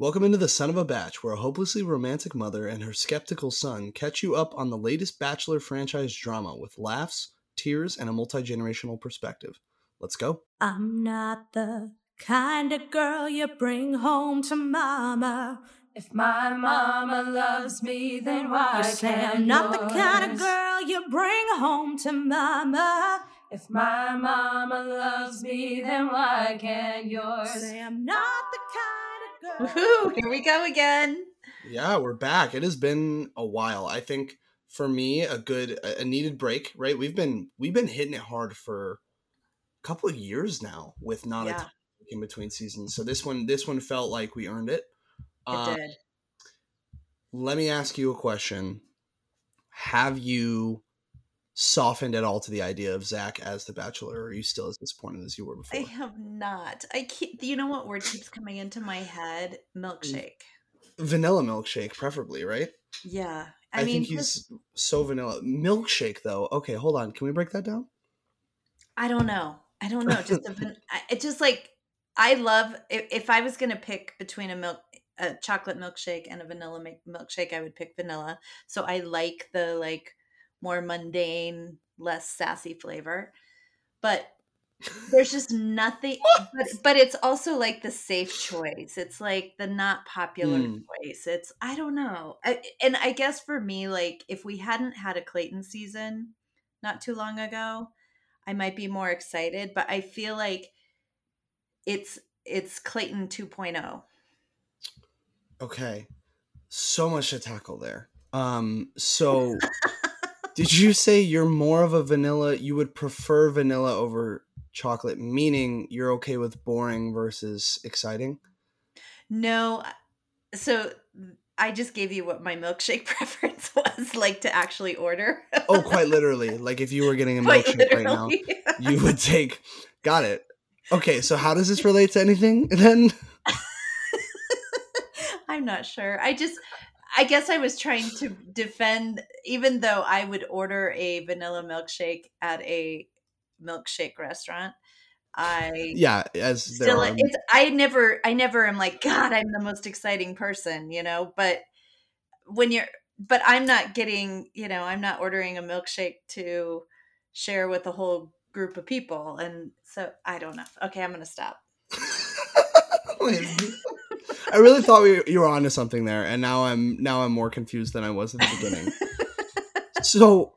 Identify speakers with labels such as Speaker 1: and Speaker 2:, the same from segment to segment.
Speaker 1: Welcome into the Son of a Batch, where a hopelessly romantic mother and her skeptical son catch you up on the latest Bachelor franchise drama with laughs, tears, and a multi generational perspective. Let's go.
Speaker 2: I'm not the kind of girl you bring home to mama.
Speaker 3: If my mama loves me, then why
Speaker 2: You say
Speaker 3: can't
Speaker 2: I'm not the kind of girl you bring home to mama.
Speaker 3: If my mama loves me, then why can't yours?
Speaker 2: Say I'm not
Speaker 4: Woohoo! Here we go again.
Speaker 1: Yeah, we're back. It has been a while. I think for me, a good, a needed break. Right? We've been we've been hitting it hard for a couple of years now with not a time in between seasons. So this one, this one felt like we earned it.
Speaker 4: It
Speaker 1: Uh,
Speaker 4: did.
Speaker 1: let me ask you a question. Have you softened at all to the idea of Zach as the Bachelor, or are you still as disappointed as you were before?
Speaker 4: I have not. I keep. You know what word keeps coming into my head? Mm. Milkshake.
Speaker 1: Vanilla milkshake, preferably, right?
Speaker 4: Yeah.
Speaker 1: I,
Speaker 4: I, mean,
Speaker 1: think he's so vanilla. Milkshake, though. Okay, hold on. Can we break that down?
Speaker 4: I don't know. I don't know. Just a, van- it just like I love. If, if I was gonna pick between a milk, a chocolate milkshake and a vanilla milkshake, I would pick vanilla. So I like the like more mundane, less sassy flavor. But there's just nothing. but but it's also like the safe choice. It's like the not popular
Speaker 1: Mm.
Speaker 4: choice. It's I don't know. I, and I guess for me, like if we hadn't had a Clayton season not too long ago, I might be more excited. But I feel like it's it's Clayton oh. 2.0.
Speaker 1: Okay. So much to tackle there. Um, so did you say you're more of a vanilla you would prefer vanilla over chocolate, meaning you're okay with boring versus exciting?
Speaker 4: No, uh, so I just gave you what my milkshake preference was like to actually order.
Speaker 1: Oh, quite literally. Like if you were getting a
Speaker 4: Quite
Speaker 1: milkshake right now, you would take got it. Okay, so how does this relate to anything then?
Speaker 4: I'm not sure. I just, I guess I was trying to defend, even though I would order a vanilla milkshake at a milkshake restaurant. I
Speaker 1: Yeah, as
Speaker 4: still,
Speaker 1: are
Speaker 4: it's, I never, I never am like, God, I'm the most exciting person, you know, but when you're, but I'm not getting, you know, I'm not ordering a milkshake to share with a whole group of people. And so I don't know. Okay, I'm going to stop.
Speaker 1: I really thought we, you were onto something there, and now I'm now I'm more confused than I was at the beginning. so,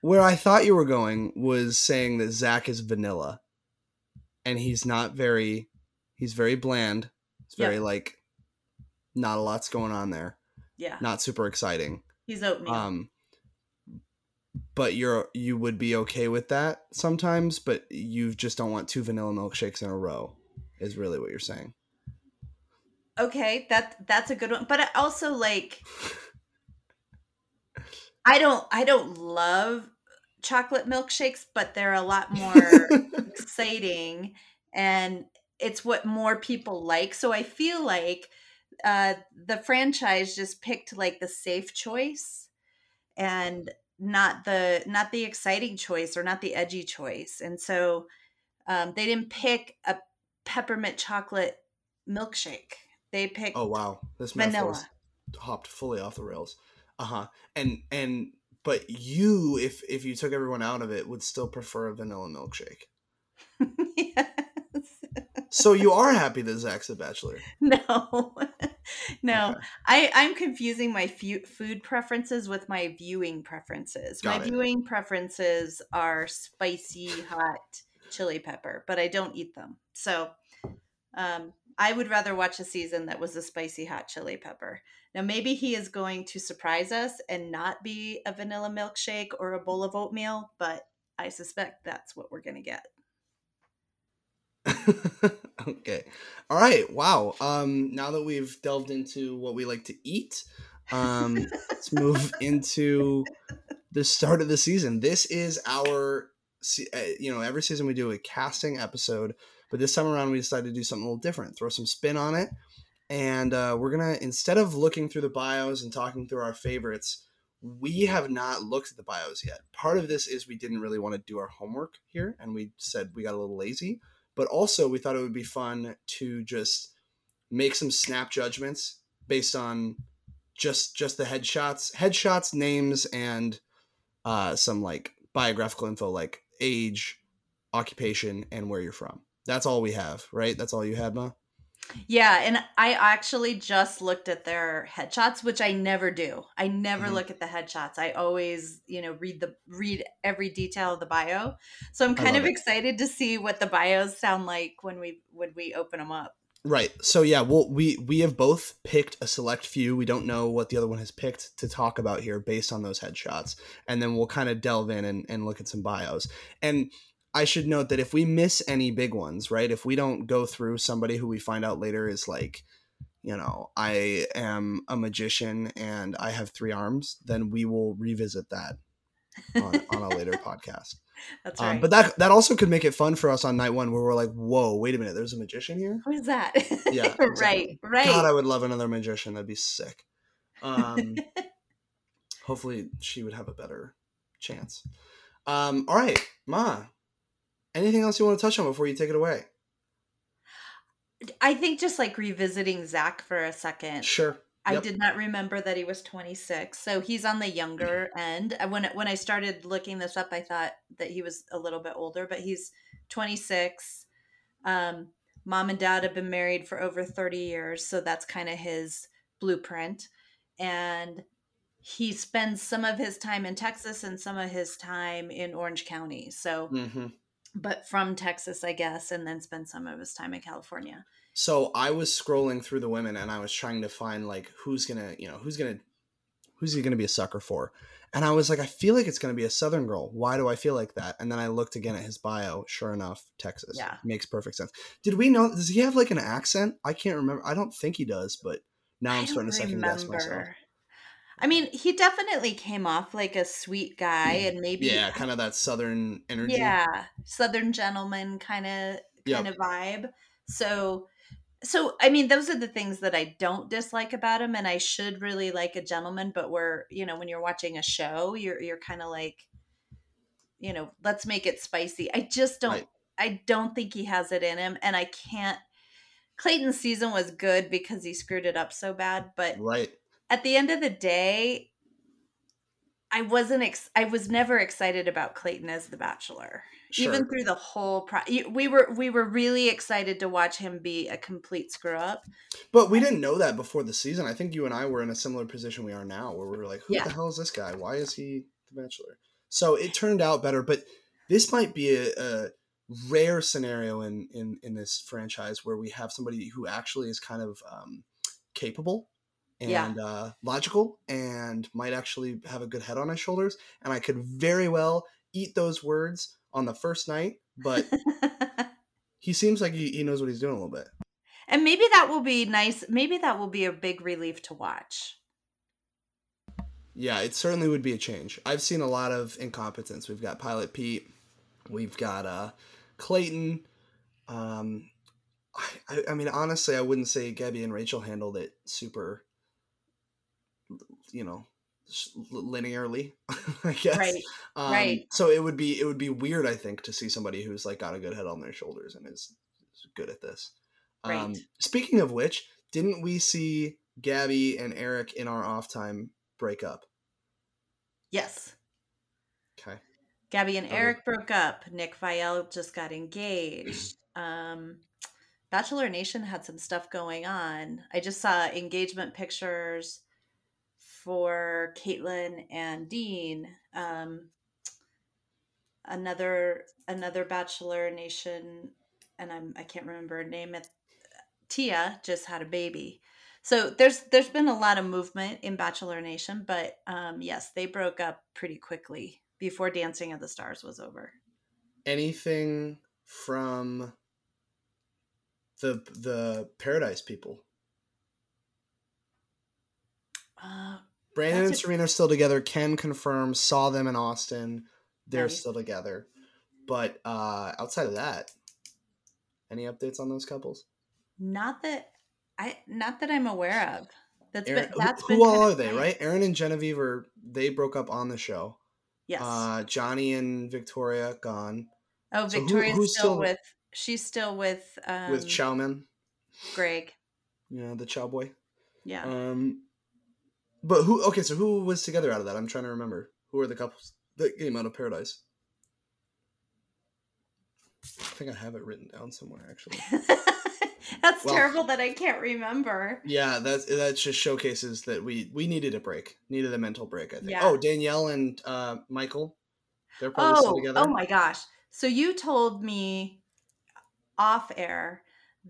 Speaker 1: where I thought you were going was saying that Zach is vanilla, and he's not very, he's very bland. It's very
Speaker 4: Yep.
Speaker 1: like, not a lot's going on there.
Speaker 4: Yeah.
Speaker 1: Not super exciting.
Speaker 4: He's oatmeal.
Speaker 1: Um, but you're you would be okay with that sometimes, but you just don't want two vanilla milkshakes in a row. Is really what you're saying.
Speaker 4: Okay that that's a good one but i also like i don't i don't love chocolate milkshakes but they're a lot more exciting and it's what more people like. So i feel like uh the franchise just picked like the safe choice and not the not the exciting choice or not the edgy choice. And so um, they didn't pick a peppermint chocolate milkshake they picked
Speaker 1: Oh wow, this
Speaker 4: Vanilla.
Speaker 1: hopped fully off the rails. Uh huh. And and but you, if if you took everyone out of it, would still prefer a vanilla milkshake.
Speaker 4: yes.
Speaker 1: So you are happy that Zach's a bachelor.
Speaker 4: no no
Speaker 1: Okay.
Speaker 4: i i'm confusing my fu- food preferences with my viewing preferences
Speaker 1: Got
Speaker 4: my
Speaker 1: it.
Speaker 4: viewing preferences are spicy hot chili pepper but i don't eat them so um i would rather watch a season that was a spicy hot chili pepper now maybe he is going to surprise us and not be a vanilla milkshake or a bowl of oatmeal but i suspect that's what we're going to get
Speaker 1: okay. All right. Wow. Um now that we've delved into what we like to eat, um let's move into the start of the season. This is our uh, you know, every season we do a casting episode, but this time around we decided to do something a little different, throw some spin on it. And uh, we're going to, instead of looking through the bios and talking through our favorites, we have not looked at the bios yet. Part of this is we didn't really want to do our homework here, and we said we got a little lazy. But also, we thought it would be fun to just make some snap judgments based on just just the headshots, headshots, names, and uh, some like biographical info like age, occupation, and where you're from. That's all we have, right? That's all you had, Ma.
Speaker 4: Yeah, and I actually just looked at their headshots, which I never do. I never
Speaker 1: Mhm.
Speaker 4: look at the headshots. I always, you know, read the read every detail of the bio. So I'm kind of
Speaker 1: it.
Speaker 4: excited to see what the bios sound like when we when we open them up.
Speaker 1: Right. So yeah, well, we we have both picked a select few. We don't know what the other one has picked to talk about here based on those headshots, and then we'll kind of delve in and, and look at some bios. And I should note that if we miss any big ones, right? If we don't go through somebody who we find out later is like, you know, I am a magician and I have three arms, then we will revisit that on, on a later podcast.
Speaker 4: That's
Speaker 1: Um,
Speaker 4: right.
Speaker 1: but that that also could make it fun for us on night one, where we're like, "Whoa, wait a minute, there's a magician here."
Speaker 4: Who's that?
Speaker 1: Yeah,
Speaker 4: right,
Speaker 1: exactly.
Speaker 4: right.
Speaker 1: God, I would love another magician. That'd be sick. Um, hopefully, she would have a better chance. Um, all right, Ma. Anything else you want to touch on before you take it away?
Speaker 4: I think just like revisiting Zach for a second.
Speaker 1: Sure.
Speaker 4: I
Speaker 1: Yep.
Speaker 4: did not remember that he was 26, so he's on the younger end. Uh, When when I started looking this up, I thought that he was a little bit older, but he's 26. Um, mom and dad have been married for over 30 years, so that's kind of his blueprint. And he spends some of his time in Texas and some of his time in Orange County. So,
Speaker 1: hmm
Speaker 4: but from Texas, I guess, and then spend some of his time in California.
Speaker 1: So I was scrolling through the women, and I was trying to find like who's gonna, you know, who's gonna, who's he gonna be a sucker for, and I was like, I feel like it's gonna be a Southern girl. Why do I feel like that? And then I looked again at his bio. Sure enough, Texas.
Speaker 4: Yeah.
Speaker 1: makes perfect sense. Did we know? Does he have like an accent? I can't remember. I don't think he does, but now I'm starting to second guess myself.
Speaker 4: I mean, he definitely came off like a sweet guy, and maybe
Speaker 1: Mm. Yeah, kind of that Southern energy.
Speaker 4: yeah, southern gentleman kind of kind of vibe. So, so I mean, those are the things that I don't dislike about him, and I should really like a gentleman. But we're you know when you're watching a show, you're you're kind of like, you know, let's make it spicy. I just don't.
Speaker 1: Right.
Speaker 4: I don't think he has it in him, and I can't. Clayton's season was good because he screwed it up so bad, but
Speaker 1: Right.
Speaker 4: At the end of the day, I wasn't. Ex- I was never excited about Clayton as the Bachelor,
Speaker 1: Sure.
Speaker 4: even through the whole. Pro- we were we were really excited to watch him be a complete screw up.
Speaker 1: But we didn't know that before the season. I think you and I were in a similar position we are now, where we were like, "Who
Speaker 4: Yeah.
Speaker 1: the hell is this guy? Why is he the Bachelor?" So it turned out better. But this might be a, a rare scenario in, in in this franchise where we have somebody who actually is kind of um, capable and
Speaker 4: Yeah.
Speaker 1: uh, logical and might actually have a good head on his shoulders. And I could very well eat those words on the first night, but he seems like he, he knows what he's doing a little bit.
Speaker 4: and maybe that will be nice. Maybe that will be a big relief to watch.
Speaker 1: Yeah, it certainly would be a change. I've seen a lot of incompetence. We've got Pilot Pete, we've got uh, Clayton. Um, I, I, I mean, honestly, I wouldn't say Gabby and Rachel handled it super, you know, linearly. I guess.
Speaker 4: Right,
Speaker 1: Um,
Speaker 4: right.
Speaker 1: So it would be it would be weird, I think, to see somebody who's like got a good head on their shoulders and is, is good at this. Um,
Speaker 4: Right.
Speaker 1: speaking of which, didn't we see Gabby and Eric in our off time break up?
Speaker 4: Yes.
Speaker 1: Okay.
Speaker 4: Gabby and. Eric broke up. Nick Viall just got engaged. Um, Bachelor Nation had some stuff going on. I just saw engagement pictures for Caelynn and Dean. Um, another another Bachelor Nation, and I'm I can't remember her name. It Tia just had a baby. So there's there's been a lot of movement in Bachelor Nation, but um, yes, they broke up pretty quickly before Dancing of the Stars was over.
Speaker 1: Anything from the the Paradise people?
Speaker 4: Uh,
Speaker 1: Brandon and
Speaker 4: That's a-
Speaker 1: Serena are still together. Ken confirms saw them in Austin. They're
Speaker 4: Nice.
Speaker 1: still together. But uh, outside of that, any updates on those couples?
Speaker 4: not that I not that I'm aware of. That's
Speaker 1: Aaron,
Speaker 4: been
Speaker 1: who-
Speaker 4: that's
Speaker 1: who,
Speaker 4: been
Speaker 1: all are they? Right? Aaron and Genevieve are they broke up on the show.
Speaker 4: Yes.
Speaker 1: Uh, Johnny and Victoria gone
Speaker 4: oh,
Speaker 1: so who-
Speaker 4: Victoria's still,
Speaker 1: still-
Speaker 4: with she's still with um,
Speaker 1: with Chowman.
Speaker 4: Greg.
Speaker 1: Yeah, the chow boy.
Speaker 4: Yeah.
Speaker 1: Um, but who? Okay, so who was together out of that? I'm trying to remember. Who are the couples that came out of Paradise? I think I have it written down somewhere, actually.
Speaker 4: That's
Speaker 1: Well-
Speaker 4: terrible that I can't remember.
Speaker 1: Yeah, that that just showcases that we we needed a break, needed a mental break. I think.
Speaker 4: Yeah.
Speaker 1: Oh, Danielle and uh, Michael, they're probably still
Speaker 4: Oh,
Speaker 1: together.
Speaker 4: oh my gosh. So you told me off air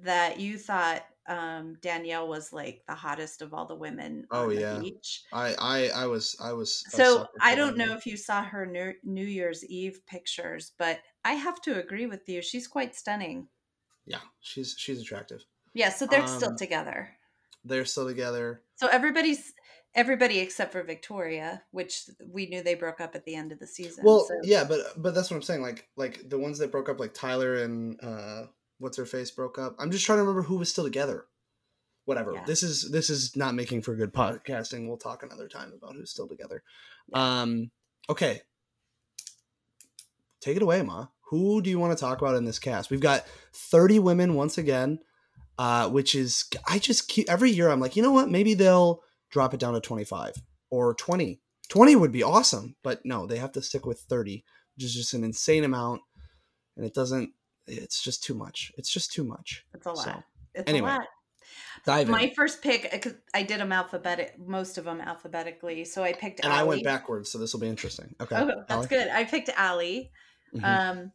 Speaker 4: that you thought um, Danielle was like the hottest of all the women
Speaker 1: Oh,
Speaker 4: on the
Speaker 1: yeah.
Speaker 4: beach.
Speaker 1: I I I was I was.
Speaker 4: So I don't know if you saw her New, New Year's Eve pictures, but I have to agree with you. She's quite stunning.
Speaker 1: Yeah, she's she's attractive.
Speaker 4: Yeah, so they're still
Speaker 1: Um,
Speaker 4: together.
Speaker 1: They're still together.
Speaker 4: So everybody's everybody except for Victoria, which we knew they broke up at the end of the season.
Speaker 1: Well,
Speaker 4: so-
Speaker 1: yeah, but but that's what I'm saying. Like like the ones that broke up, like Tyler and uh, what's her face broke up. I'm just trying to remember who was still together. Whatever.
Speaker 4: Yeah.
Speaker 1: This is this is not making for good podcasting. We'll talk another time about who's still together. Um. Okay. Take it away, Ma. Who do you want to talk about in this cast? We've got 30 women once again, uh, which is I just keep every year. I'm like, you know what? Maybe they'll drop it down to 25 or 20 20 would be awesome, but no, they have to stick with 30, which is just an insane amount. And it doesn't, it's just too much. It's just too much.
Speaker 4: it's a lot.
Speaker 1: so,
Speaker 4: it's
Speaker 1: anyway,
Speaker 4: a lot.
Speaker 1: Dive in.
Speaker 4: My first pick, uh, I did them alphabetic, most of them alphabetically. So I picked.
Speaker 1: and I went backwards, so this will be interesting. Okay.
Speaker 4: Oh, that's
Speaker 1: Allie?
Speaker 4: good. I picked Allie
Speaker 1: Mhm.
Speaker 4: um,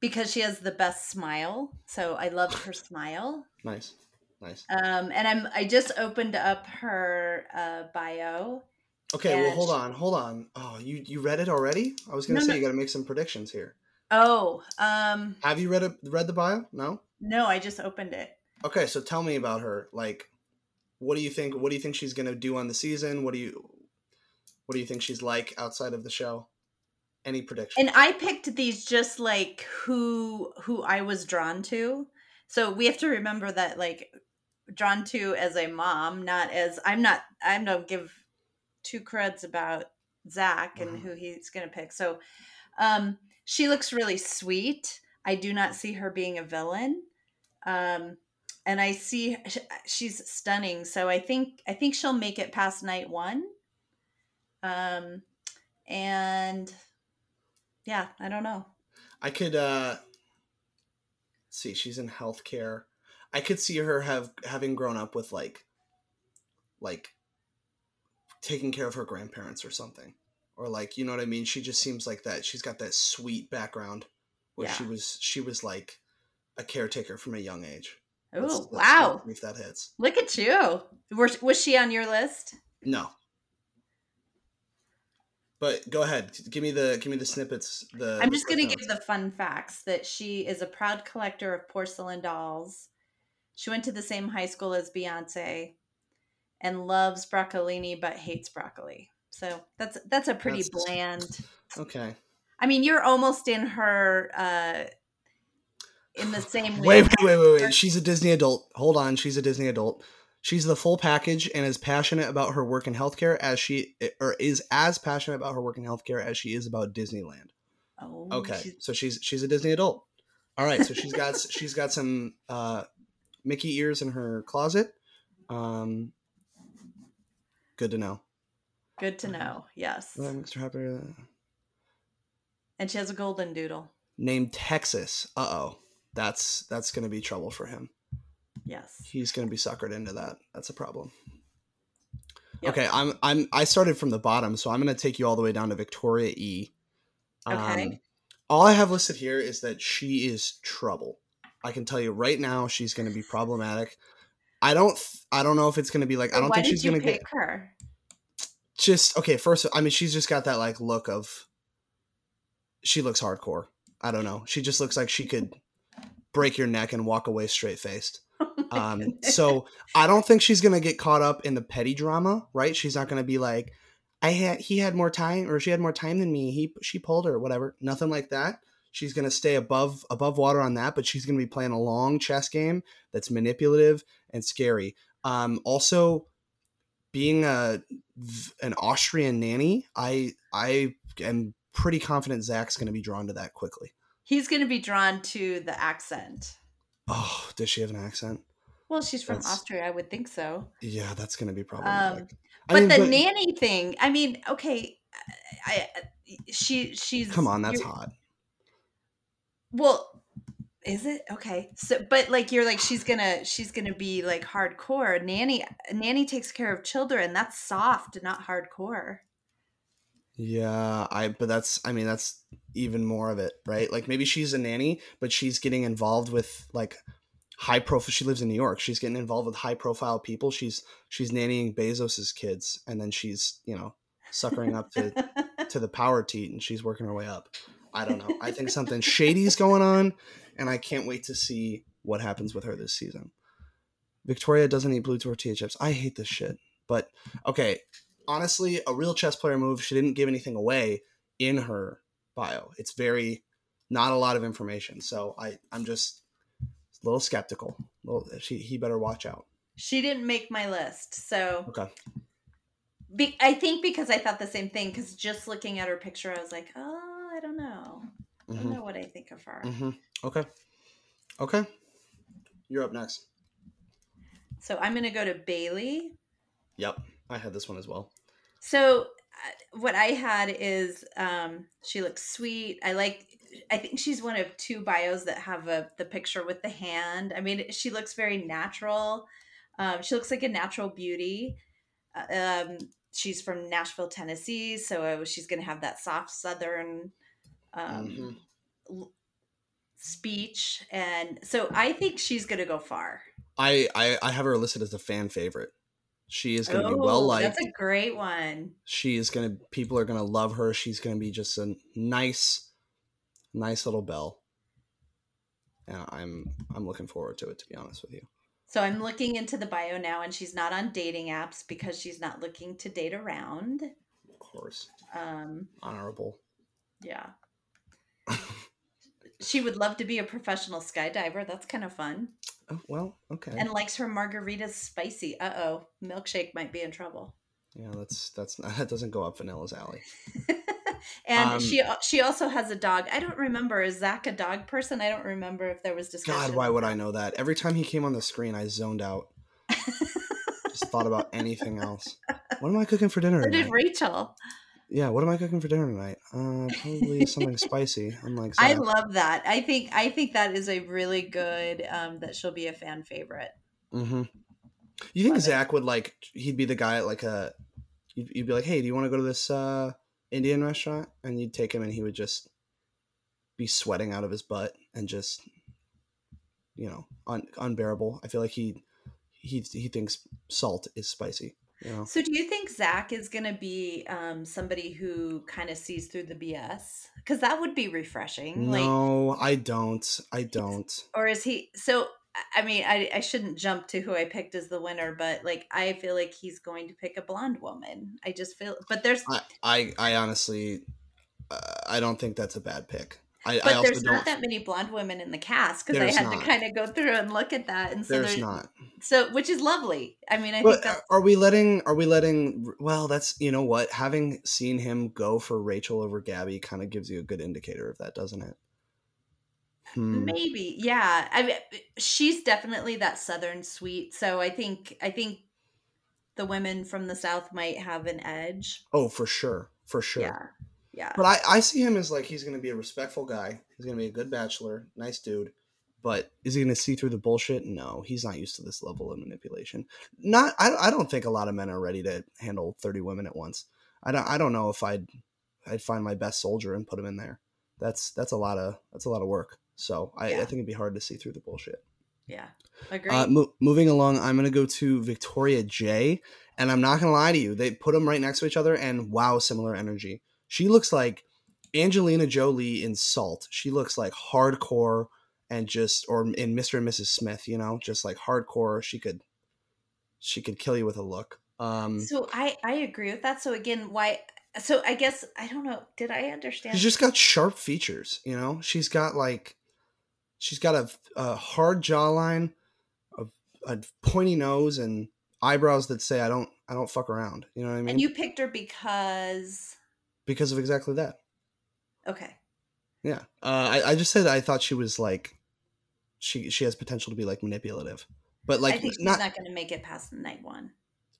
Speaker 4: because she has the best smile. So I love her smile.
Speaker 1: nice. Nice.
Speaker 4: Um, and I'm I just opened up her uh, bio.
Speaker 1: Okay, well, hold on, hold on. Oh, you you read it already? I was gonna
Speaker 4: No,
Speaker 1: say
Speaker 4: no.
Speaker 1: you got to make some predictions here.
Speaker 4: Oh, um,
Speaker 1: Have you read it? Read the bio? No.
Speaker 4: no, I just opened it.
Speaker 1: Okay, so tell me about her. Like, what do you think? What do you think she's gonna do on the season? What do you What do you think she's like outside of the show? Any predictions?
Speaker 4: And I picked these just like who who I was drawn to. So we have to remember that like drawn to as a mom, not as I'm not I don't give two creds about Zach and
Speaker 1: Mhm.
Speaker 4: who he's gonna pick. So um she looks really sweet. I do not see her being a villain. Um and I see sh- she's stunning. So I think I think she'll make it past night 1. Um and yeah, I don't know.
Speaker 1: I could uh see she's in healthcare. I could see her have having grown up with like like taking care of her grandparents or something. Or like, you know what I mean? She just seems like that. She's got that sweet background where she was she was like a caretaker from a young age.
Speaker 4: Oh, wow.
Speaker 1: If that hits.
Speaker 4: Look at you. Was, was she on your list?
Speaker 1: No. But go ahead. Give me the give me the snippets. The
Speaker 4: I'm just going to give the fun facts that she is a proud collector of porcelain dolls. She went to the same high school as Beyonce and loves broccolini but hates broccoli. So that's that's a pretty
Speaker 1: That's-
Speaker 4: bland.
Speaker 1: Okay.
Speaker 4: I mean, you're almost in her uh in the same
Speaker 1: Wait,
Speaker 4: way.
Speaker 1: wait, wait, wait, wait. She's a Disney adult. Hold on. She's a Disney adult. She's the full package and is passionate about her work in healthcare as she or is as passionate about her work in healthcare as she is about Disneyland.
Speaker 4: Oh,
Speaker 1: Okay.
Speaker 4: she's-
Speaker 1: So she's she's a Disney adult. All right. So she's got she's got some uh Mickey ears in her closet. Um good to know.
Speaker 4: Good to mm-hmm. know. Yes.
Speaker 1: Well, Mr. Happy
Speaker 4: And she has a golden doodle.
Speaker 1: named Texas. Uh-oh. That's that's going to be trouble for him.
Speaker 4: Yes.
Speaker 1: he's going to be suckered into that. That's a problem.
Speaker 4: Yep.
Speaker 1: Okay, I'm I'm I started from the bottom, so I'm going to take you all the way down to Victoria E.
Speaker 4: Um, okay.
Speaker 1: all I have listed here is that she is trouble. I can tell you right now, she's going to be problematic. I don't I don't know if it's going to be like I don't
Speaker 4: Why
Speaker 1: think she's going to
Speaker 4: pick
Speaker 1: get
Speaker 4: her?
Speaker 1: Just okay. First, I mean, she's just got that like look of. She looks hardcore. I don't know. She just looks like she could break your neck and walk away straight faced.
Speaker 4: Oh
Speaker 1: Um, so I don't think she's gonna get caught up in the petty drama, right? She's not gonna be like, I had he had more time or she had more time than me. He she pulled her, whatever. Nothing like that. She's gonna stay above above water on that, but she's gonna be playing a long chess game that's manipulative and scary. Um, also, being a an Austrian nanny, I I am pretty confident Zach's gonna be drawn to that quickly.
Speaker 4: He's going to be drawn to the accent.
Speaker 1: Oh, does she have an accent?
Speaker 4: Well, she's from
Speaker 1: That's-
Speaker 4: Austria. I would think so.
Speaker 1: Yeah, that's gonna be problematic.
Speaker 4: Um, but
Speaker 1: I mean,
Speaker 4: the
Speaker 1: but-
Speaker 4: nanny thing, I mean, okay, I, I she she's
Speaker 1: come on, that's hot.
Speaker 4: Well, is it okay? So, but like you're like she's gonna she's gonna be like hardcore. Nanny nanny takes care of children. That's soft, not hardcore.
Speaker 1: Yeah, I but that's I mean that's even more of it, right? Like maybe she's a nanny, but she's getting involved with like high profile she lives in New York. She's getting involved with high profile people. She's she's nannying Bezos's kids and then she's, you know, suckering up to to the power teat and she's working her way up. I don't know. I think something shady's going on and I can't wait to see what happens with her this season. Victoria doesn't eat blue tortilla chips. I hate this shit. But okay, honestly, a real chess player move. She didn't give anything away in her bio. It's very not a lot of information. So I I'm just a little skeptical. Little, she he better watch out.
Speaker 4: she didn't make my list, so
Speaker 1: Okay.
Speaker 4: be, I think because I thought the same thing. Because just looking at her picture, I was like, oh, I don't know. I don't know what I think of her.
Speaker 1: hmm Okay. Okay. You're up next.
Speaker 4: So I'm gonna go to Bailey.
Speaker 1: Yep. I had this one as well.
Speaker 4: So uh, what I had is um she looks sweet. I like I think she's one of two bios that have a the picture with the hand. I mean, she looks very natural. Um, she looks like a natural beauty. Uh, Um, she's from Nashville, Tennessee, so she's gonna have that soft Southern um,
Speaker 1: Mhm.
Speaker 4: l- speech, and so I think she's gonna go far.
Speaker 1: I, I I have her listed as a fan favorite. She is going to be well
Speaker 4: Oh,
Speaker 1: liked.
Speaker 4: That's a great one.
Speaker 1: She is going to people are going to love her. She's going to be just a nice nice little belle. And I'm I'm looking forward to it to be honest with you.
Speaker 4: So I'm looking into the bio now, and she's not on dating apps because she's not looking to date around.
Speaker 1: Of course.
Speaker 4: Um,
Speaker 1: Honorable.
Speaker 4: yeah. She would love to be a professional skydiver. That's kind of fun.
Speaker 1: Oh, well, okay.
Speaker 4: And likes her margaritas spicy. Uh oh, milkshake might be in trouble.
Speaker 1: yeah, that's that's that doesn't go up Vanilla's alley.
Speaker 4: and
Speaker 1: Um,
Speaker 4: she she also has a dog. I don't remember. Is Zach a dog person? I don't remember if there was discussion.
Speaker 1: God, why would I know that? Every time he came on the screen, I zoned out. Just thought about anything else. What am I cooking for dinner
Speaker 4: Or did? Rachel?
Speaker 1: Yeah, what am I cooking for dinner tonight? Uh, probably something spicy. Unlike
Speaker 4: I love that. I think I think that is a really good. Um, that she'll be a fan favorite.
Speaker 1: Mm-hmm. You think
Speaker 4: Love it.
Speaker 1: Zach would like? He'd be the guy at like a. You'd, you'd be like, "Hey, do you want to go to this uh, Indian restaurant?" And you'd take him, and he would just be sweating out of his butt and just, you know, un- unbearable. I feel like he he he thinks salt is spicy. Know,
Speaker 4: So, do you think Zach is going to be um, somebody who kind of sees through the BS? Because that would be refreshing. Like,
Speaker 1: no, I don't. I don't.
Speaker 4: or is he? So, I- I mean, I, I shouldn't jump to who I picked as the winner, but like, I feel like he's going to pick a blonde woman. I just feel, but there's,
Speaker 1: I I, I honestly, uh, I don't think that's a bad pick. I,
Speaker 4: but
Speaker 1: I
Speaker 4: there's not that many blonde women in the cast because I had
Speaker 1: not.
Speaker 4: to kind of go through and look at that, and so
Speaker 1: there's
Speaker 4: there's
Speaker 1: not.
Speaker 4: so which is lovely. I mean, I
Speaker 1: But
Speaker 4: think
Speaker 1: are we letting? Are we letting? Well, that's you know what. Having seen him go for Rachel over Gabby kind of gives you a good indicator of that, doesn't it? Hmm.
Speaker 4: Maybe, yeah. I mean, she's definitely that southern sweet. So I think I think the women from the south might have an edge.
Speaker 1: Oh, for sure, for sure.
Speaker 4: Yeah, yeah.
Speaker 1: But I, I see him as like he's going to be a respectful guy. He's going to be a good bachelor, nice dude. But is he going to see through the bullshit? No, he's not used to this level of manipulation. Not, I, I don't think a lot of men are ready to handle thirty women at once. I don't, I don't know if I'd, I'd find my best soldier and put him in there. That's that's a lot of that's a lot of work. So I, I think it'd be hard to see through the bullshit.
Speaker 4: Yeah, agree.
Speaker 1: Uh, mo- moving along, I'm gonna go to Victoria J, and I'm not gonna lie to you. They put them right next to each other, and wow, similar energy. She looks like Angelina Jolie in Salt. She looks like hardcore and just, or in Mr. and Mrs. Smith. You know, just like hardcore. She could, she could kill you with a look. Um,
Speaker 4: so I I agree with that. So again, why? So I guess I don't know. Did I understand?
Speaker 1: she's just got sharp features. You know, she's got like, she's got a, a hard jawline, a, a pointy nose, and eyebrows that say I don't, I don't fuck around. You know what I mean?
Speaker 4: and you picked her because
Speaker 1: because of exactly that.
Speaker 4: okay.
Speaker 1: Yeah, uh, I, I just said I thought she was like, she she has potential to be like manipulative. But like
Speaker 4: I think she's
Speaker 1: not,
Speaker 4: not, going to make it past night one.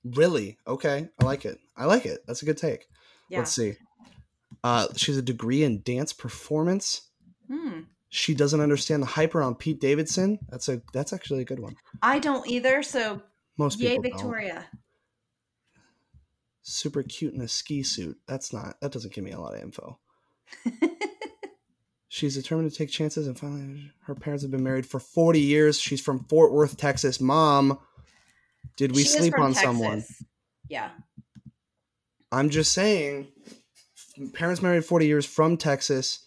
Speaker 1: really. Okay, I like it. I like it. That's a good take.
Speaker 4: Yeah.
Speaker 1: Let's see. Uh, she's a degree in dance performance.
Speaker 4: Hmm.
Speaker 1: She doesn't understand the hype around Pete Davidson. That's a that's actually a good one.
Speaker 4: I don't either. So
Speaker 1: Most
Speaker 4: yay,
Speaker 1: people don't. Super cute in a ski suit. That's not. That doesn't give me a lot of info. She's determined to take chances, and finally, her parents have been married for forty years. She's from Fort Worth, Texas. Mom, did we
Speaker 4: She
Speaker 1: sleep on someone?
Speaker 4: Yeah.
Speaker 1: I'm just saying. Parents married forty years from Texas.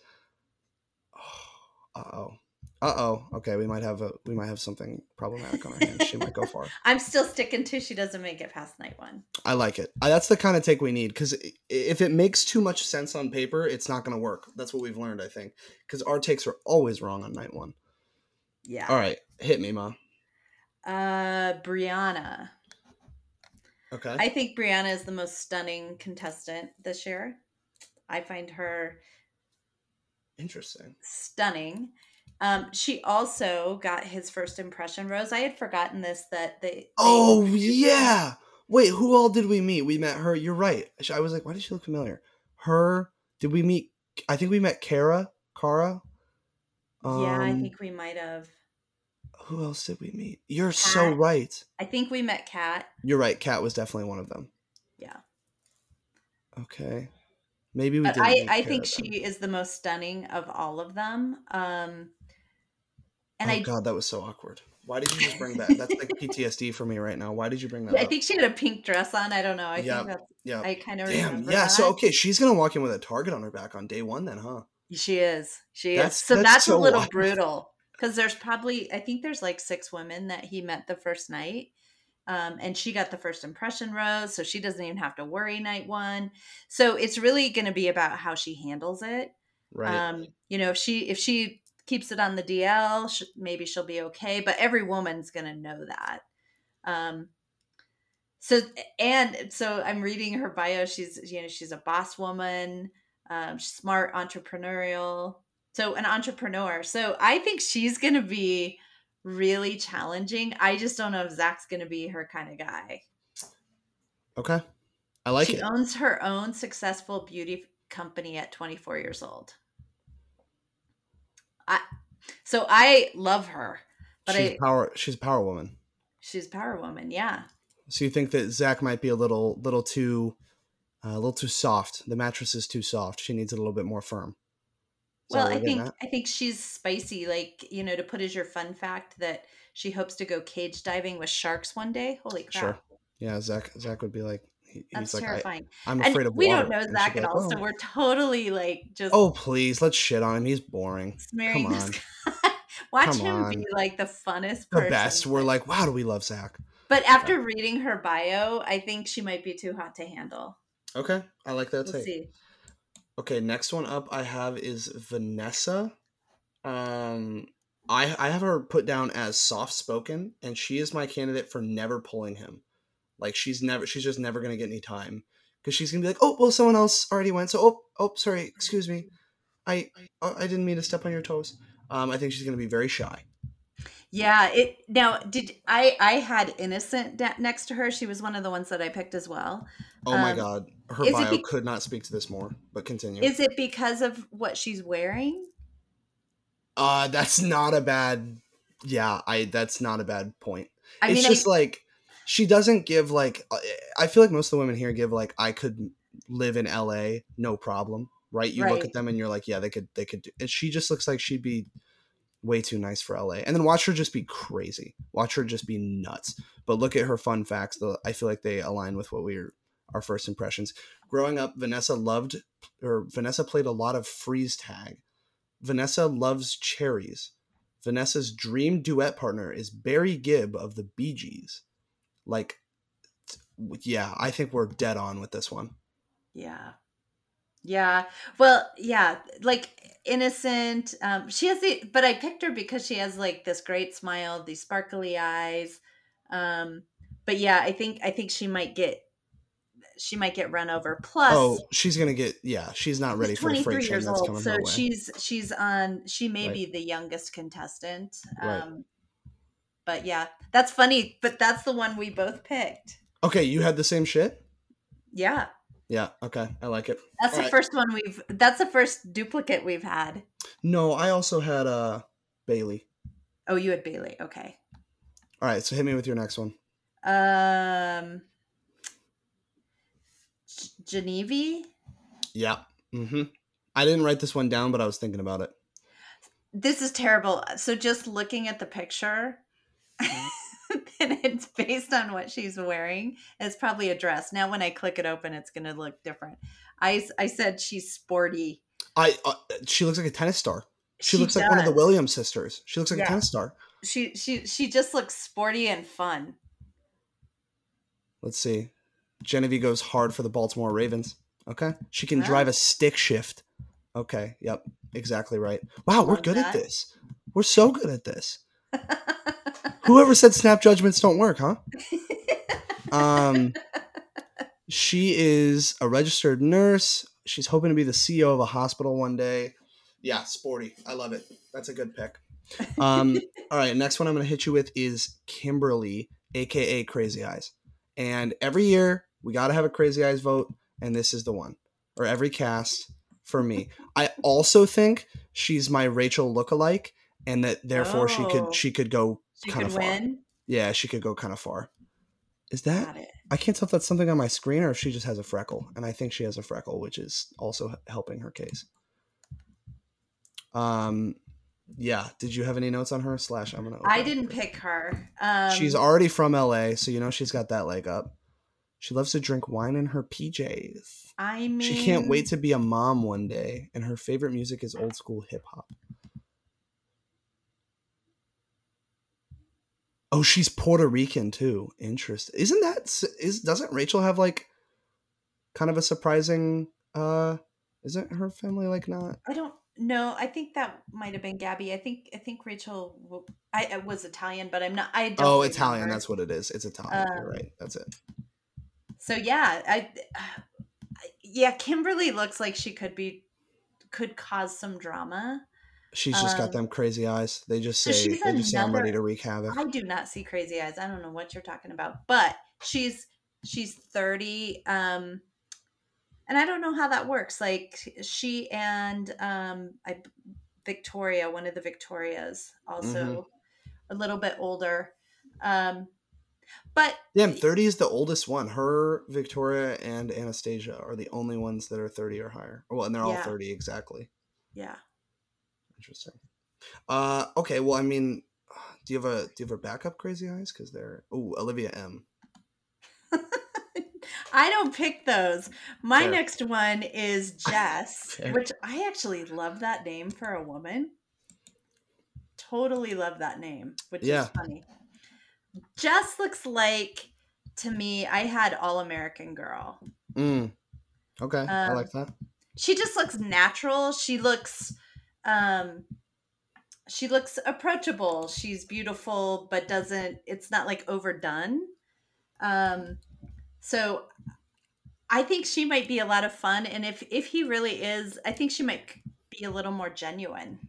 Speaker 1: Uh oh. Uh oh. Okay, we might have a we might have something problematic on our hands. She might go far.
Speaker 4: I'm still sticking to she doesn't make it past night one.
Speaker 1: I like it. That's the kind of take we need because if it makes too much sense on paper, it's not going to work. That's what we've learned, I think. Because our takes are always wrong on night one.
Speaker 4: Yeah.
Speaker 1: All right, hit me, ma.
Speaker 4: Uh, Brianna.
Speaker 1: Okay.
Speaker 4: I think Brianna is the most stunning contestant this year. I find her
Speaker 1: Interesting.
Speaker 4: stunning. Um, she also got his first impression rose. I had forgotten this that they. they-
Speaker 1: Oh yeah. Wait, who all did we meet? We met her. You're right. I was like, why does she look familiar? Her. Did we meet? I think we met Kara. Kara.
Speaker 4: yeah, I
Speaker 1: Um,
Speaker 4: think we might have.
Speaker 1: Who else did we meet? You're so right.
Speaker 4: I think we met Kat.
Speaker 1: You're right. Kat was definitely one of them.
Speaker 4: Yeah.
Speaker 1: Okay. Maybe we
Speaker 4: But
Speaker 1: did.
Speaker 4: I, I think she is the most stunning of all of them. Um, and
Speaker 1: oh
Speaker 4: I,
Speaker 1: god, that was so awkward. Why did you just bring that? That's like PTSD for me right now. Why did you bring that
Speaker 4: I
Speaker 1: up?
Speaker 4: think she had a pink dress on. I don't know. I
Speaker 1: Yep.
Speaker 4: think that's.
Speaker 1: yeah.
Speaker 4: I kind of
Speaker 1: Damn.
Speaker 4: remember.
Speaker 1: Yeah. So okay, she's gonna walk in with a target on her back on day one, then, huh?
Speaker 4: She is. She
Speaker 1: That's-
Speaker 4: is. So
Speaker 1: that's
Speaker 4: that's,
Speaker 1: so
Speaker 4: a little
Speaker 1: wild.
Speaker 4: brutal because there's probably I think there's like six women that he met the first night. Um, and she got the first impression rose, so she doesn't even have to worry night one. So it's really going to be about how she handles it.
Speaker 1: Right.
Speaker 4: Um, you know, if she if she keeps it on the DL, sh- maybe she'll be okay. But every woman's going to know that. Um, so and so I'm reading her bio. She's you know she's a boss woman, um, smart, entrepreneurial. So an entrepreneur. So I think she's going to be really challenging. I just don't know if Zach's going to be her kind of guy.
Speaker 1: okay. I like
Speaker 4: she
Speaker 1: it.
Speaker 4: owns her own successful beauty company at 24 years old. I so I love her, but
Speaker 1: she's
Speaker 4: I
Speaker 1: power. She's a power woman.
Speaker 4: she's a power woman. Yeah.
Speaker 1: So you think that Zach might be a little, little too, uh, a little too soft. The mattress is too soft. She needs it a little bit more firm. Is
Speaker 4: Well, I think? I think she's spicy. Like you know, to put as your fun fact that she hopes to go cage diving with sharks one day. Holy crap!
Speaker 1: Sure. Yeah, Zach. Zach would be like, he-
Speaker 4: That's
Speaker 1: he's like, I,
Speaker 4: terrifying.
Speaker 1: I'm
Speaker 4: and
Speaker 1: afraid of
Speaker 4: we
Speaker 1: water.
Speaker 4: don't know
Speaker 1: And
Speaker 4: Zach at
Speaker 1: like,
Speaker 4: all, so
Speaker 1: "Oh."
Speaker 4: we're totally like just
Speaker 1: Oh please, let's shit on him. He's boring.
Speaker 4: smearing
Speaker 1: come on.
Speaker 4: Watch
Speaker 1: Come
Speaker 4: him be like the funnest
Speaker 1: The
Speaker 4: person.
Speaker 1: best. We're like, wow, do we love Zach?
Speaker 4: But after reading her bio, I think she might be too hot to handle.
Speaker 1: Okay, I like that
Speaker 4: We'll
Speaker 1: take. Okay, next one up I have is Vanessa. Um, I I have her put down as soft spoken, and she is my candidate for never pulling him. Like she's never, she's just never gonna get any time because she's gonna be like, oh well, someone else already went, so oh oh sorry, excuse me, I oh, I didn't mean to step on your toes. Um, I think she's gonna be very shy.
Speaker 4: Yeah, it now did I I had innocent next to her. She was one of the ones that I picked as well.
Speaker 1: Oh my
Speaker 4: Um,
Speaker 1: god, her bio
Speaker 4: be-
Speaker 1: could not speak to this more. But continue.
Speaker 4: Is it because of what she's wearing?
Speaker 1: uh, that's not a bad. Yeah, I that's not a bad point.
Speaker 4: I
Speaker 1: it's
Speaker 4: mean,
Speaker 1: just
Speaker 4: I,
Speaker 1: like she doesn't give like uh, I feel like most of the women here give like I could live in LA, no problem, right? You look at them and you're like, yeah, they could they could do. And she just looks like she'd be way too nice for LA. And then watch her just be crazy. Watch her just be nuts. But look at her fun facts. Though I feel like they align with what we are our first impressions. Growing up, Vanessa loved or Vanessa played a lot of freeze tag. Vanessa loves cherries. Vanessa's dream duet partner is Barry Gibb of the Bee Gees. Like, yeah, I think we're dead on with this one.
Speaker 4: yeah, yeah. Well, yeah, like innocent. Um, she has the, but I picked her because she has like this great smile, these sparkly eyes. Um, but yeah, I think I think she might get she might get run over. Plus,
Speaker 1: Oh, she's gonna get yeah. She's not ready for the
Speaker 4: 23
Speaker 1: freight train
Speaker 4: years
Speaker 1: that's
Speaker 4: old
Speaker 1: coming
Speaker 4: so
Speaker 1: her way.
Speaker 4: she's she's on she may
Speaker 1: Right.
Speaker 4: be the youngest contestant
Speaker 1: Right.
Speaker 4: But yeah, that's funny. But that's the one we both picked.
Speaker 1: Okay, you had the same shit.
Speaker 4: Yeah,
Speaker 1: Yeah. Okay, I like it.
Speaker 4: that's the
Speaker 1: Alright.
Speaker 4: first one we've. That's the first duplicate we've had.
Speaker 1: No, I also had uh Bailey.
Speaker 4: Oh, you had Bailey. Okay.
Speaker 1: All right, so hit me with your next one.
Speaker 4: Um, Genevieve.
Speaker 1: Yeah. Mm-hmm. I didn't write this one down, but I was thinking about it.
Speaker 4: This is terrible. So just looking at the picture, and it's based on what she's wearing. It's probably a dress. Now, when I click it open, it's going to look different. I, I said she's sporty.
Speaker 1: I uh, she looks like a tennis star. She,
Speaker 4: She
Speaker 1: looks like one of the. Williams sisters. She looks like
Speaker 4: Yeah.
Speaker 1: a tennis star.
Speaker 4: She she she just looks sporty and fun.
Speaker 1: Let's see. Genevieve goes hard for the Baltimore Ravens. Okay. She can drive a stick shift. Okay. Yep. Exactly right. Wow, we're
Speaker 4: Love
Speaker 1: good at this. We're so good at this. Whoever said snap judgments don't work, huh? Um, she is a registered nurse. She's hoping to be the CEO of a hospital one day. Yeah, sporty. I love it. That's a good pick. Um, all right, next one I'm going to hit you with is Kimberly, aka Crazy Eyes. And every year we got to have a Crazy Eyes vote, and this is the one. Or every cast for me. I also think she's my Rachel lookalike, and that therefore she
Speaker 4: Oh.
Speaker 1: could she could go
Speaker 4: she could win.
Speaker 1: Yeah, she could go kind of far. Is that. I can't tell if that's something on my screen or if she just has a freckle, and I think she has a freckle, which is also helping her case. Um, yeah. Did you have any notes on her? Slash, I'm gonna.
Speaker 4: I didn't
Speaker 1: her-
Speaker 4: pick her. Um,
Speaker 1: she's already from LA, so you know she's got that leg up. She loves to drink wine in her PJs.
Speaker 4: I mean,
Speaker 1: She can't wait to be a mom one day, and her favorite music is old school hip hop. Oh, she's Puerto Rican too. Interesting. Isn't that is doesn't Rachel have like kind of a surprising uh isn't her family like not
Speaker 4: I don't know. I think that might have been Gabby. I think I think Rachel. I was Italian, but I'm not. I don't.
Speaker 1: Oh, Italian,
Speaker 4: remember.
Speaker 1: that's what it is. It's Italian. You're
Speaker 4: Um,
Speaker 1: right. That's it.
Speaker 4: So yeah, I. Yeah, Kimberly looks like she could be, could cause some drama.
Speaker 1: She's just got
Speaker 4: um,
Speaker 1: them crazy eyes. They just say
Speaker 4: she's
Speaker 1: they just say I'm ready to wreak havoc.
Speaker 4: I do not see crazy eyes. I don't know what you're talking about, but she's she's 30 um and I don't know how that works. Like she and um I Victoria, one of the Victorias, also
Speaker 1: Mm-hmm.
Speaker 4: a little bit older. Um but
Speaker 1: Damn, 30 is the oldest one. Her, Victoria, and Anastasia are the only ones that are 30 or higher. Well, and they're all
Speaker 4: Yeah.
Speaker 1: 30 exactly.
Speaker 4: yeah.
Speaker 1: Interesting. Uh, okay. Well, I mean, do you have a do you have a backup Crazy Eyes? Because they're oh Olivia M.
Speaker 4: I don't pick those. My
Speaker 1: Fair.
Speaker 4: next one is Jess,
Speaker 1: Fair.
Speaker 4: which I actually love that name for a woman. Totally love that name, which
Speaker 1: Yeah.
Speaker 4: is funny. Jess looks like to me, I had All American Girl.
Speaker 1: Mm. Okay, I
Speaker 4: Um,
Speaker 1: like that.
Speaker 4: She just looks natural. She looks um she looks approachable. She's beautiful, but doesn't it's not like overdone. Um so I think she might be a lot of fun and if if he really is, I think she might be a little more genuine.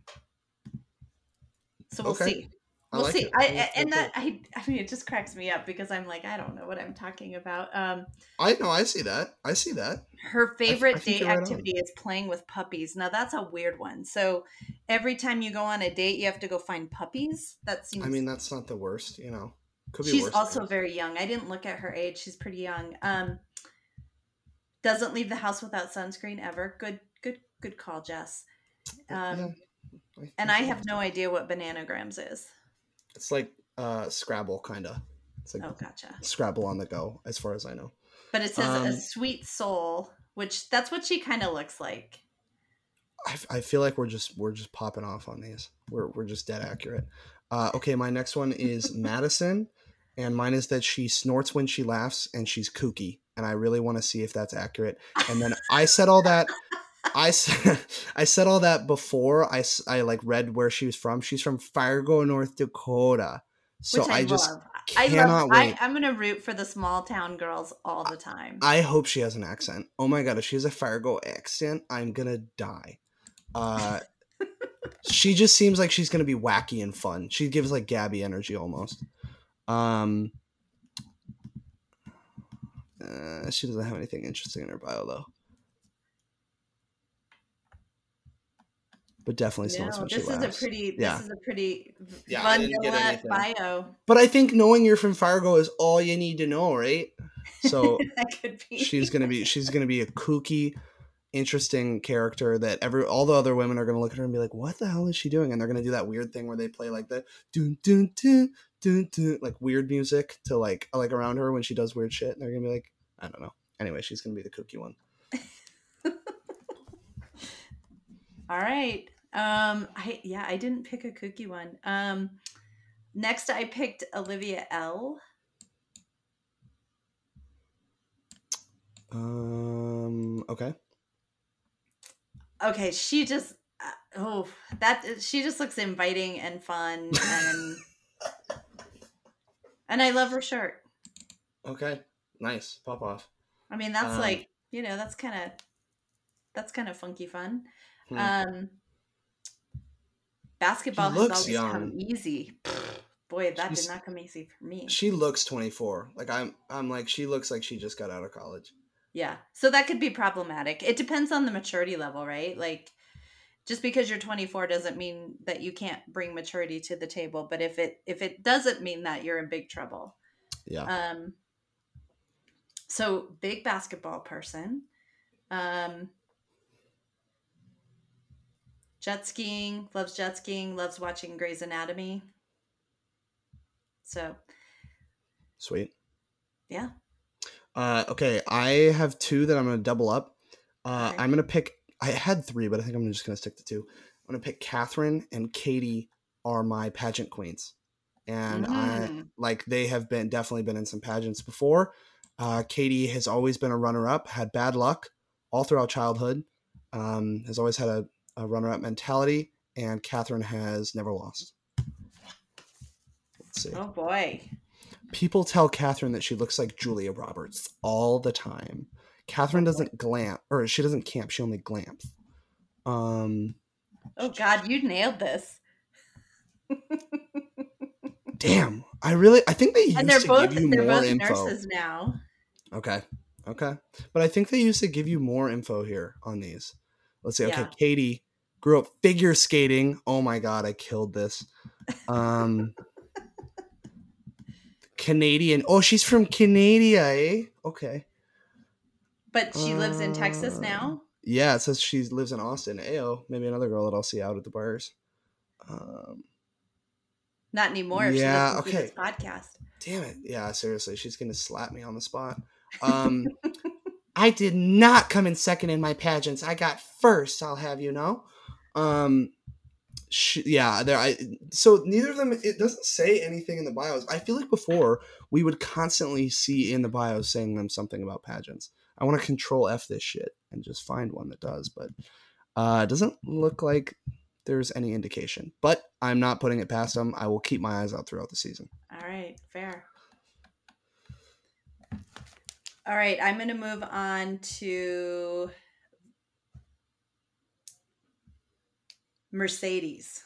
Speaker 4: So we'll
Speaker 1: Okay.
Speaker 4: see.
Speaker 1: I
Speaker 4: We'll
Speaker 1: like
Speaker 4: see.
Speaker 1: it.
Speaker 4: I,
Speaker 1: That's
Speaker 4: and that I I mean it just cracks me up because I'm like I don't know what I'm talking about. Um
Speaker 1: I know. I see that. I see that.
Speaker 4: her favorite
Speaker 1: think
Speaker 4: date
Speaker 1: you're right
Speaker 4: activity is playing with puppies. Now that's a weird one. So every time you go on a date, you have to go find puppies. That seems.
Speaker 1: I mean, that's not the worst. You know, could be
Speaker 4: she's also very young. I didn't look at her age. She's pretty young. Um, doesn't leave the house without sunscreen ever. Good, good, good call, Jess. Um,
Speaker 1: Yeah,
Speaker 4: and I have no idea what bananagrams is.
Speaker 1: It's like uh Scrabble, kind of. It's like
Speaker 4: Oh, gotcha.
Speaker 1: Scrabble on the go, as far as I know.
Speaker 4: But it says
Speaker 1: Um,
Speaker 4: a sweet soul, which that's what she kind of looks like.
Speaker 1: I, feel like we're just we're just popping off on these. We're we're just dead accurate. Uh, okay, my next one is Madison, and mine is that she snorts when she laughs and she's kooky, and I really want to see if that's accurate. And then I said all that. I said, I said all that before I, I like read where she was from. She's from Fargo, North Dakota. So
Speaker 4: which I,
Speaker 1: I, just
Speaker 4: love. I
Speaker 1: cannot
Speaker 4: love. I,
Speaker 1: wait.
Speaker 4: I'm gonna root for the small town girls all the time.
Speaker 1: I hope she has an accent. Oh my god, if she has a Fargo accent, I'm gonna die. Uh, she just seems like she's gonna be wacky and fun. She gives like Gabby energy almost. Um, uh, she doesn't have anything interesting in her bio though. But definitely still
Speaker 4: No,
Speaker 1: no,
Speaker 4: this is a pretty. This is a pretty
Speaker 1: Yeah, I didn't
Speaker 4: vanilla bio.
Speaker 1: But I think knowing you're from Fargo is all you need to know, right? So
Speaker 4: that could be.
Speaker 1: she's gonna be she's gonna be a kooky, interesting character that every all the other women are gonna look at her and be like, "What the hell is she doing?" And they're gonna do that weird thing where they play like the dun dun dun dun dun like weird music to like like around her when she does weird shit. And they're gonna be like, I don't know. Anyway, she's gonna be the kooky one.
Speaker 4: All right. Um. I yeah. I didn't pick a cookie one. Um. Next, I picked Olivia L.
Speaker 1: Um. Okay.
Speaker 4: Okay, she just. Uh, oh, that she just looks inviting and fun and. and I love her shirt.
Speaker 1: Okay. Nice. Pop off.
Speaker 4: I mean, that's
Speaker 1: Um,
Speaker 4: like you know, that's kind of. That's kind of funky fun.
Speaker 1: Hmm.
Speaker 4: Um. Basketball has always come easy. Boy, that
Speaker 1: She's-
Speaker 4: did not come easy for me.
Speaker 1: She looks 24. Like I'm. I'm like she looks like she just got out of college.
Speaker 4: Yeah. So that could be problematic. It depends on the maturity level, right? Like just because you're 24 doesn't mean that you can't bring maturity to the table, but if it if it doesn't mean that you're in big trouble.
Speaker 1: Yeah.
Speaker 4: Um so big basketball person. Um jet skiing, loves jet skiing, loves watching Grey's Anatomy. So,
Speaker 1: Sweet.
Speaker 4: yeah.
Speaker 1: Uh, okay, I have two that I'm gonna double up. Uh,
Speaker 4: Okay.
Speaker 1: I'm gonna pick. I had three, but I think I'm just gonna stick to two. I'm gonna pick Catherine and Katie are my pageant queens, and I
Speaker 4: Mm.
Speaker 1: like they have been definitely been in some pageants before. Uh, Katie has always been a runner-up, had bad luck all throughout childhood. Um, has always had a, a runner-up mentality, and Catherine has never lost. Let's see.
Speaker 4: Oh boy.
Speaker 1: People tell Catherine that she looks like Julia Roberts all the time. Catherine doesn't glam, or she doesn't camp. She only glams. Um,
Speaker 4: Oh god, you nailed this.
Speaker 1: damn, I really, I think they used
Speaker 4: and they're
Speaker 1: to
Speaker 4: both
Speaker 1: give you
Speaker 4: they're
Speaker 1: more
Speaker 4: both
Speaker 1: info.
Speaker 4: nurses now.
Speaker 1: Okay, okay, but I think they used to give you more info here on these. Let's see. Okay,
Speaker 4: Yeah.
Speaker 1: Katie grew up figure skating. Oh my god, I killed this. Um, Canadian. Oh, she's from Canada, eh? Okay.
Speaker 4: But she lives in Texas
Speaker 1: Uh,
Speaker 4: now.
Speaker 1: Yeah, it says she lives in Austin. Ayo, maybe another girl that I'll see out at the bars. Um,
Speaker 4: Not anymore.
Speaker 1: yeah,
Speaker 4: she listens to this
Speaker 1: okay.
Speaker 4: podcast.
Speaker 1: damn it. Yeah, seriously, she's gonna slap me on the spot. Um, I did not come in second in my pageants. I got first. I'll have you know. Um, yeah, there. I so neither of them. It doesn't say anything in the bios. I feel like before we would constantly see in the bios saying them something about pageants. I want to control F this shit and just find one that does, but uh, it doesn't look like there's any indication. But I'm not putting it past them. I will keep my eyes out throughout the season.
Speaker 4: All right, fair. All right, I'm going to move on to Mercedes.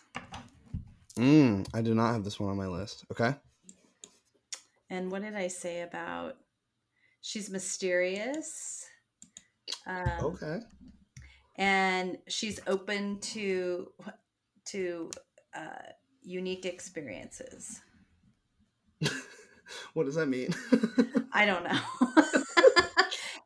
Speaker 1: Mm, I do not have this one on my list. Okay.
Speaker 4: And what did I say about she's mysterious? Um,
Speaker 1: Okay.
Speaker 4: and she's open to to uh, unique experiences.
Speaker 1: what does that mean?
Speaker 4: I don't know.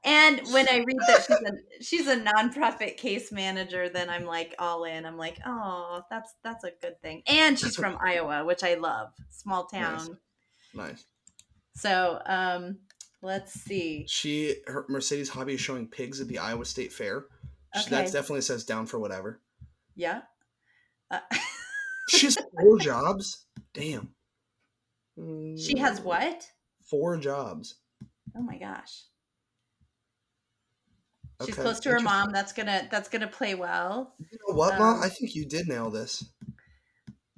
Speaker 4: and when I read that she's a she's a nonprofit case manager, then I'm like all in. I'm like, oh, that's that's a good thing. And she's from Iowa, which I love, small town.
Speaker 1: nice.
Speaker 4: So um, let's see.
Speaker 1: She her Mercedes hobby is showing pigs at the Iowa State Fair. She,
Speaker 4: Okay.
Speaker 1: That definitely says down for whatever.
Speaker 4: Yeah. Uh,
Speaker 1: She has four jobs. Damn.
Speaker 4: she has
Speaker 1: Mm,
Speaker 4: what?
Speaker 1: Four jobs.
Speaker 4: Oh my gosh. She's
Speaker 1: Okay,
Speaker 4: close to her mom. That's gonna that's gonna play well.
Speaker 1: You know what?
Speaker 4: Um,
Speaker 1: I think you did nail this.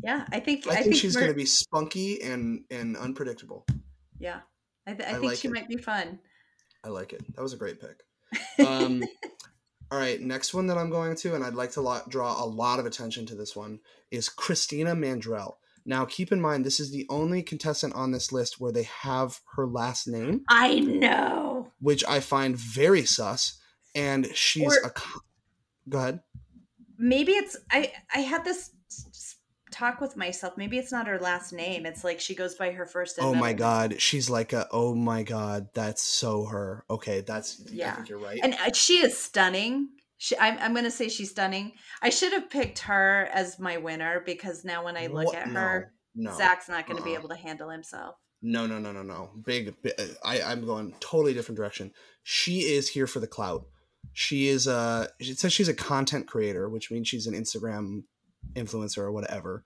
Speaker 4: Yeah, I think
Speaker 1: I, think, she's
Speaker 4: Mer-
Speaker 1: going to be spunky and and unpredictable.
Speaker 4: Yeah, I, th- I,
Speaker 1: I
Speaker 4: think
Speaker 1: like
Speaker 4: she
Speaker 1: it.
Speaker 4: might be fun.
Speaker 1: I like it. That was a great pick. Um, All right, next one that I'm going to, and I'd like to draw a lot of attention to this one, is Christina Mandrell. Now, keep in mind, this is the only contestant on this list where they have her last name,
Speaker 4: I know.
Speaker 1: which I find very sus. And she's
Speaker 4: Or-
Speaker 1: a. Go ahead.
Speaker 4: Maybe it's I I had this talk with myself. Maybe it's not her last name. It's like she goes by her first
Speaker 1: Oh my
Speaker 4: middle name.
Speaker 1: god, she's like a. Oh my god, that's so her. Okay, that's.
Speaker 4: Yeah.
Speaker 1: you're right.
Speaker 4: And uh, she is stunning. She, I'm, I'm going to say she's stunning. I should have picked her as my winner because now when I look
Speaker 1: What?
Speaker 4: at her,
Speaker 1: no, no.
Speaker 4: Zach's not going to be
Speaker 1: Uh-uh.
Speaker 4: able to handle himself.
Speaker 1: No, no, no, no, no. Big. bi- I I'm going totally different direction. She is here for the clout. She is uh It says she's a content creator, which means she's an Instagram influencer or whatever.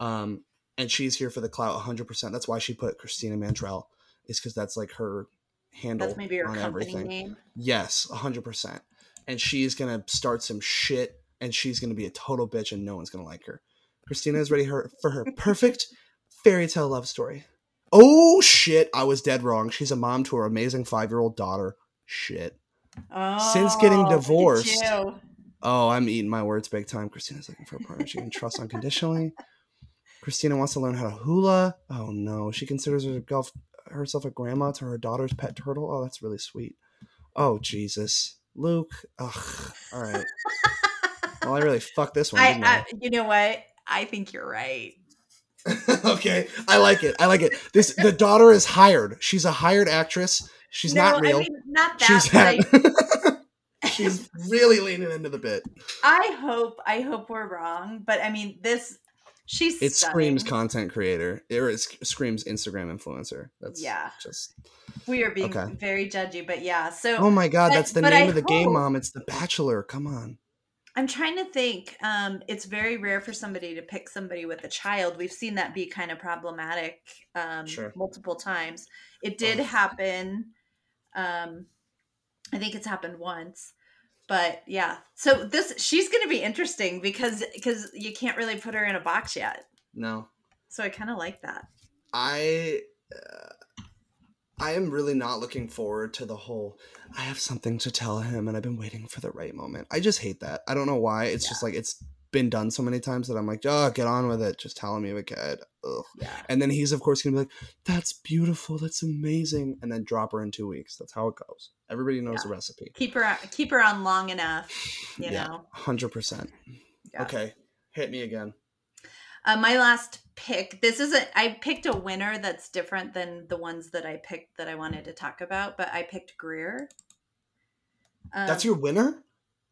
Speaker 1: Um, and she's here for the clout 100. percent That's why she put Christina Mandrell. Is because that's like her handle
Speaker 4: That's maybe her
Speaker 1: on
Speaker 4: company
Speaker 1: everything.
Speaker 4: name.
Speaker 1: Yes, 100. percent And she's gonna start some shit, and she's gonna be a total bitch, and no one's gonna like her. Christina is ready her for her perfect fairy tale love story. Oh shit! I was dead wrong. She's a mom to her amazing five year old daughter. Shit.
Speaker 4: Oh,
Speaker 1: Since getting
Speaker 4: oh,
Speaker 1: divorced. Oh, I'm eating my words big time. Christina's looking for a partner she can trust unconditionally. Christina wants to learn how to hula. Oh no, she considers herself herself a grandma to her daughter's pet turtle. Oh, that's really sweet. Oh Jesus, Luke. Ugh. All right. Well, I really fucked this one.
Speaker 4: I,
Speaker 1: I?
Speaker 4: I, you know what? I think you're right.
Speaker 1: okay, I like it. I like it. This the daughter is hired. She's a hired actress. She's
Speaker 4: no,
Speaker 1: not real.
Speaker 4: I mean, not that.
Speaker 1: she's had. she's really leaning into the bit.
Speaker 4: I hope, I hope we're wrong. But I mean, this, she's
Speaker 1: It screams content creator. Or it screams Instagram influencer. That's
Speaker 4: Yeah.
Speaker 1: Just
Speaker 4: We are being
Speaker 1: Okay.
Speaker 4: very judgy, but yeah. So
Speaker 1: oh my god,
Speaker 4: but-
Speaker 1: that's the name
Speaker 4: I
Speaker 1: of the game, mom. It's The Bachelor. Come on.
Speaker 4: I'm trying to think. Um, it's very rare for somebody to pick somebody with a child. We've seen that be kind of problematic um,
Speaker 1: Sure.
Speaker 4: multiple times. It did
Speaker 1: Ugh.
Speaker 4: happen. Um, I think it's happened once, but yeah. So this she's going to be interesting because because you can't really put her in a box yet.
Speaker 1: No,
Speaker 4: So I kind of like that.
Speaker 1: I. Uh, I am really not looking forward to the whole. I have something to tell him, and I've been waiting for the right moment. I just hate that. I don't know why. It's just like it's been done so many times that I'm like, oh, get on with it. Just tell him you have a kid. Ugh.
Speaker 4: Yeah.
Speaker 1: And then he's of course gonna be like, "That's beautiful. That's amazing," and then drop her in two weeks. That's how it goes. Everybody knows the recipe.
Speaker 4: Keep her keep her on long enough, you
Speaker 1: Yeah.
Speaker 4: know.
Speaker 1: Hundred percent.
Speaker 4: Yeah.
Speaker 1: Okay, hit me again.
Speaker 4: Uh, my last pick. This isn't. I picked a winner that's different than the ones that I picked that I wanted to talk about. But I picked Greer. Um,
Speaker 1: That's your winner.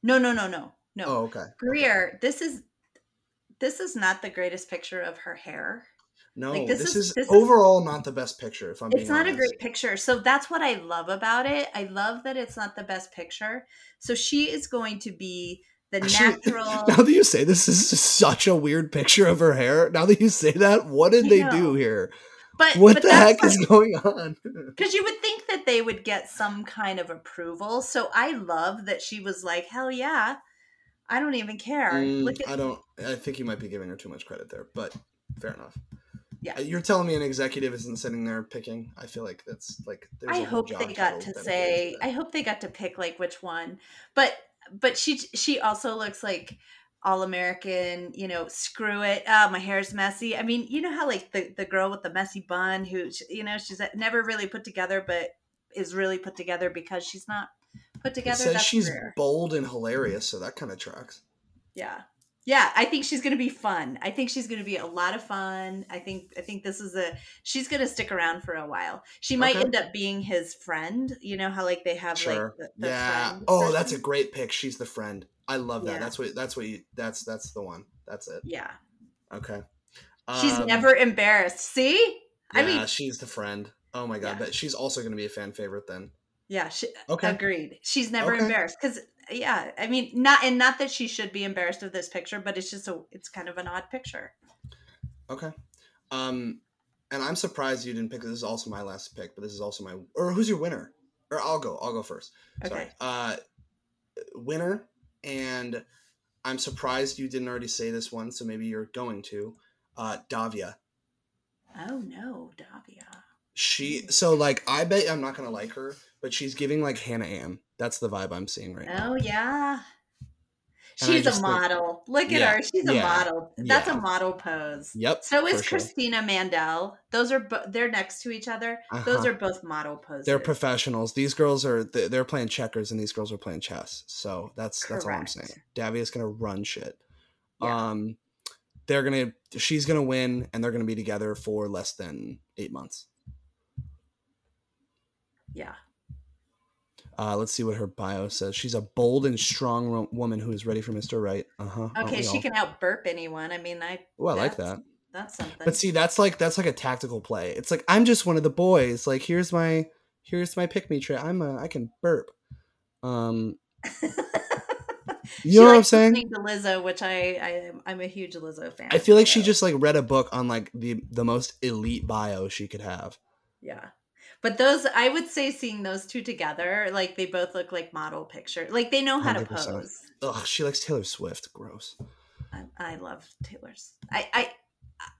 Speaker 4: No, no, no, no, no.
Speaker 1: Oh, okay.
Speaker 4: Greer. This is. This is not the greatest picture of her hair.
Speaker 1: No,
Speaker 4: Like,
Speaker 1: this,
Speaker 4: this
Speaker 1: is,
Speaker 4: is- this is-
Speaker 1: overall not the best picture. If I'm being
Speaker 4: It's not a great picture. So that's what I love about it. I love that it's not the best picture. So she is going to be the
Speaker 1: Actually,
Speaker 4: natural.
Speaker 1: now that you say this, this is such a weird picture of her hair. Now that you say that, what did
Speaker 4: I
Speaker 1: they
Speaker 4: know.
Speaker 1: do here?
Speaker 4: but
Speaker 1: What
Speaker 4: but
Speaker 1: the heck is going on?
Speaker 4: Because you would think that they would get some kind of approval. So I love that she was like, hell yeah. I don't even care.
Speaker 1: Mm,
Speaker 4: at
Speaker 1: I don't. I think you might be giving her too much credit there, but fair enough.
Speaker 4: Yeah.
Speaker 1: Uh, You're telling me an executive isn't sitting there picking. I feel like that's like. There's
Speaker 4: I hope they got to say. I hope they got to pick like which one. But but she she also looks like all American, you know, screw it. Oh, my hair's messy. I mean, you know how like the, the girl with the messy bun who, you know, she's never really put together, but is really put together because she's not put
Speaker 1: It
Speaker 4: together.
Speaker 1: says she's
Speaker 4: rare.
Speaker 1: bold and hilarious, so that kind of tracks.
Speaker 4: Yeah. Yeah, I think she's going to be fun. I think she's going to be a lot of fun. I think I think this is a she's going to stick around for a while. She might
Speaker 1: Okay.
Speaker 4: end up being his friend. You know how like they have
Speaker 1: Sure.
Speaker 4: like the, the
Speaker 1: yeah. Oh, that's a great pick. She's the friend. I love that.
Speaker 4: Yeah.
Speaker 1: That's what. That's what. You, that's that's the one. That's it.
Speaker 4: Yeah.
Speaker 1: Okay.
Speaker 4: She's
Speaker 1: Um,
Speaker 4: never embarrassed. See? I mean,
Speaker 1: she's the friend. Oh my god,
Speaker 4: Yeah.
Speaker 1: but she's also going to be a fan favorite then.
Speaker 4: Yeah, she,
Speaker 1: Okay.
Speaker 4: agreed. She's never
Speaker 1: Okay.
Speaker 4: embarrassed cuz yeah, I mean, not and not that she should be embarrassed of this picture, but it's just a it's kind of an odd picture.
Speaker 1: Okay. Um, and I'm surprised you didn't pick. This is also my last pick, but this is also my. Or who's your winner? Or I'll go. I'll go first. Sorry.
Speaker 4: Okay.
Speaker 1: Uh, winner, and I'm surprised you didn't already say this one, so maybe you're going to. Uh, Davia.
Speaker 4: Oh no, Davia.
Speaker 1: She so like I bet I'm not gonna like her, but she's giving like Hannah Ann. That's the vibe I'm seeing right now.
Speaker 4: Oh yeah.
Speaker 1: And
Speaker 4: She's a
Speaker 1: just think-
Speaker 4: model. Look at
Speaker 1: Yeah,
Speaker 4: her. She's a
Speaker 1: yeah,
Speaker 4: model. That's
Speaker 1: yeah.
Speaker 4: a model pose.
Speaker 1: Yep.
Speaker 4: So is
Speaker 1: for sure.
Speaker 4: Christina Mandrell. Those are bo- they're next to each other. Those
Speaker 1: Uh-huh.
Speaker 4: are both model poses.
Speaker 1: They're professionals. These girls are th- they're playing checkers and these girls are playing chess. So that's that's all I'm
Speaker 4: Correct.
Speaker 1: saying. Davia's gonna run shit. Um, they're gonna she's gonna win and they're gonna be together for less than eight months.
Speaker 4: Yeah.
Speaker 1: Uh, let's see what her bio says. She's a bold and strong ro- woman who is ready for Mr. Right. Uh huh.
Speaker 4: Okay, she can out burp anyone. I mean, I.
Speaker 1: Oh, I like that.
Speaker 4: That's something.
Speaker 1: But see, that's like that's like a tactical play. It's like I'm just one of the boys. Like here's my here's my pick me trait. I'm a I can burp. Um, you know what I'm saying?
Speaker 4: To Lizzo, which I, I am- I'm a huge Lizzo fan.
Speaker 1: I feel like she just like read a book on like the the most elite bio she could have.
Speaker 4: yeah. But those, I would say, seeing those two together, like they both look like model picture. Like they know how to
Speaker 1: 100%.
Speaker 4: pose.
Speaker 1: Ugh, she likes Taylor Swift. Gross.
Speaker 4: I, I love Taylor's. I, I,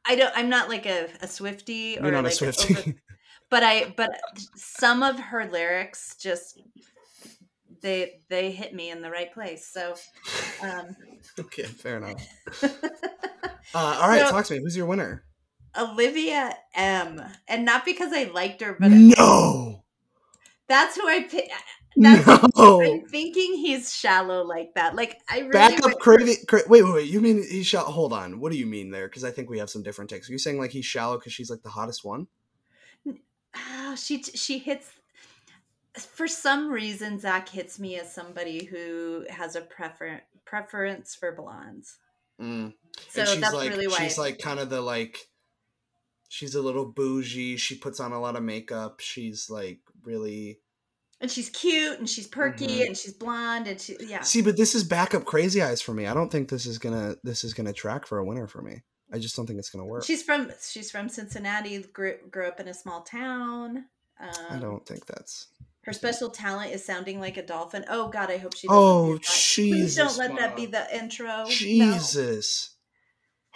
Speaker 4: I don't. I'm not like a, a Swiftie or
Speaker 1: You're not
Speaker 4: like
Speaker 1: a Swiftie.
Speaker 4: over- but I, but some of her lyrics just they they hit me in the right place. So, um,
Speaker 1: okay, fair enough. Uh, all right,
Speaker 4: So-
Speaker 1: talk to me. Who's your winner?
Speaker 4: Olivia M, and not because I liked her, but
Speaker 1: No,
Speaker 4: that's who I picked. That's
Speaker 1: no.
Speaker 4: I'm thinking he's shallow like that. Like I really
Speaker 1: Back up, crazy. Cra- wait, wait, wait. You mean he's shallow? Hold on. What do you mean there? Because I think we have some different takes. Are you saying like he's shallow because she's like the hottest one?
Speaker 4: Ah, she she hits. For some reason, Zach hits me as somebody who has a prefer preference for blondes.
Speaker 1: Mm.
Speaker 4: So that's
Speaker 1: like
Speaker 4: really why.
Speaker 1: she's like kind of the like she's a little bougie she puts on a lot of makeup she's like really
Speaker 4: and she's cute and she's perky
Speaker 1: Mhm.
Speaker 4: and she's blonde and she yeah.
Speaker 1: see but this is backup crazy eyes for me i don't think this is gonna this is gonna track for a winner for me i just don't think it's gonna work
Speaker 4: She's from she's from Cincinnati. Grew, grew up in a small town. Um,
Speaker 1: i don't think that's
Speaker 4: Her special talent is sounding like a dolphin. Oh God, I hope she. Doesn't
Speaker 1: Oh,
Speaker 4: that. Please don't
Speaker 1: Jesus,
Speaker 4: let that be the intro. No.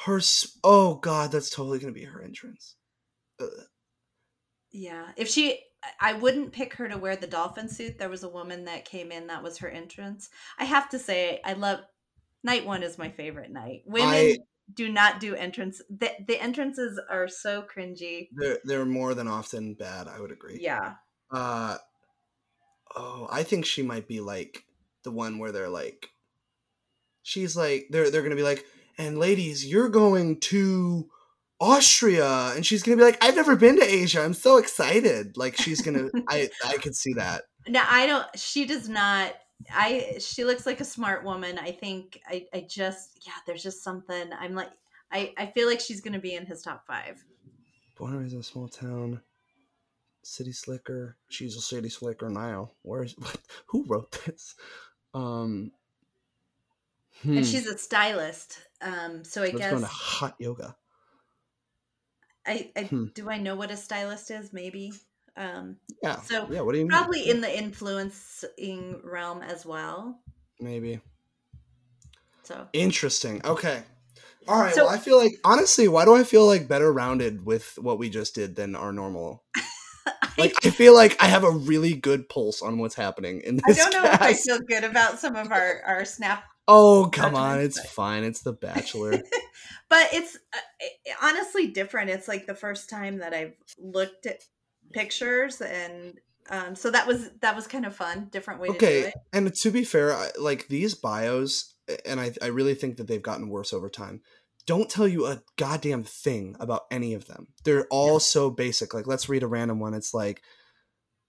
Speaker 1: Her oh god that's totally gonna be her entrance Ugh.
Speaker 4: Yeah, if she, I wouldn't pick her to wear the dolphin suit. There was a woman that came in that was her entrance. I have to say, I love night one is my favorite night. Women
Speaker 1: I-
Speaker 4: do not do entrance. The, the entrances are so cringy.
Speaker 1: they're they're more than often bad i would agree
Speaker 4: Yeah,
Speaker 1: Uh oh, I think she might be like the one where they're like she's like they're they're gonna be like, and ladies, you're going to Austria and she's gonna be like, I've never been to Asia. I'm so excited. Like she's gonna I I could see that.
Speaker 4: no, I don't. She does not. I. She looks like a smart woman. I think. I. I just. Yeah. There's just something. I'm like. I. I feel like she's gonna be in his top five.
Speaker 1: Born in a small town. City slicker. She's a city slicker now. Where's what, who wrote this? Um hmm,
Speaker 4: And she's a stylist. Um. So I
Speaker 1: let's
Speaker 4: guess.
Speaker 1: go into hot yoga.
Speaker 4: I, I
Speaker 1: Hmm.
Speaker 4: do I know what a stylist is? Maybe. Um,
Speaker 1: Yeah.
Speaker 4: So,
Speaker 1: yeah, what do you mean?
Speaker 4: probably in the influencing realm as well.
Speaker 1: maybe.
Speaker 4: So
Speaker 1: Interesting. Okay. All right.
Speaker 4: So-
Speaker 1: well, I feel like honestly, why do I feel like better rounded with what we just did than our normal? Like I feel like I have a really good pulse on what's happening in this.
Speaker 4: I don't know if I feel good about some of our our snap,
Speaker 1: Oh come on, it's fine. It's The Bachelor.
Speaker 4: but it's uh, honestly different. It's like the first time that I've looked at pictures, and um, so that was that was kind of fun, different way to do
Speaker 1: okay,
Speaker 4: it.
Speaker 1: and to be fair, I, like these bios, and I I really think that they've gotten worse over time. Don't tell you a goddamn thing about any of them. They're all so basic. Like, let's read a random one. It's like,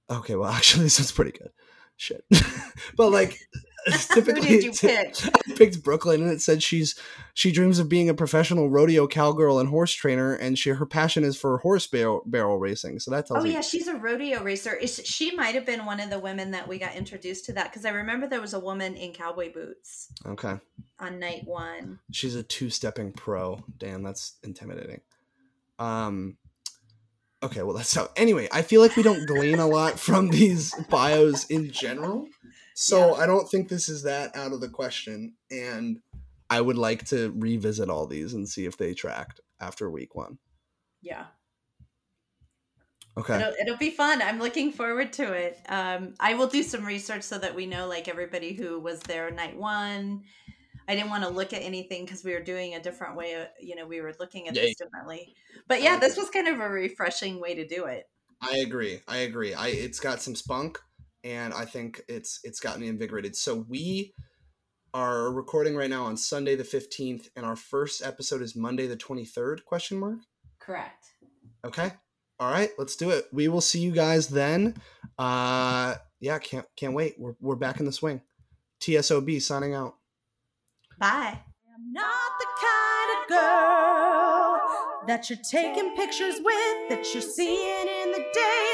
Speaker 1: okay, well, actually, this one's pretty good. Shit, but like, typically,
Speaker 4: Who did you pick?
Speaker 1: I picked Brooklyn, and it said she's she dreams of being a professional rodeo cowgirl and horse trainer, and she her passion is for horse barrel, barrel racing. So that tells
Speaker 4: Oh
Speaker 1: me
Speaker 4: yeah, she's a rodeo racer. Is she might have been one of the women that we got introduced to that because I remember there was a woman in cowboy boots
Speaker 1: okay.
Speaker 4: on night one.
Speaker 1: She's a two-stepping pro. Damn, that's intimidating. Um Okay, well that's so anyway, I feel like we don't glean a lot from these bios in general. So
Speaker 4: Yeah.
Speaker 1: I don't think this is that out of the question and I would like to revisit all these and see if they tracked after week 1.
Speaker 4: Yeah.
Speaker 1: Okay.
Speaker 4: It'll, it'll be fun. I'm looking forward to it. Um, I will do some research so that we know, like everybody who was there night one. I didn't want to look at anything because we were doing a different way. Of, you know, we were looking at
Speaker 1: Yeah.
Speaker 4: this differently. But yeah, this was kind of a refreshing way to do it.
Speaker 1: I agree. I agree. I it's got some spunk, and I think it's it's gotten me invigorated. So we are recording right now on Sunday the fifteenth, and our first episode is Monday the twenty third? Question mark.
Speaker 3: Correct.
Speaker 1: Okay. All right. Let's do it. We will see you guys then. Uh, yeah. Can't can't wait. We're we're back in the swing. TSOB signing out.
Speaker 4: Bye.
Speaker 2: I'm not the kind of girl that you're taking pictures with, that you're seeing in the daylight.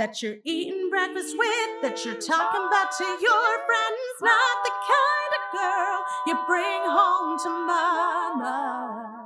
Speaker 2: That you're eating breakfast with, that you're talking about to your friends. Not the kind of girl you bring home to mama.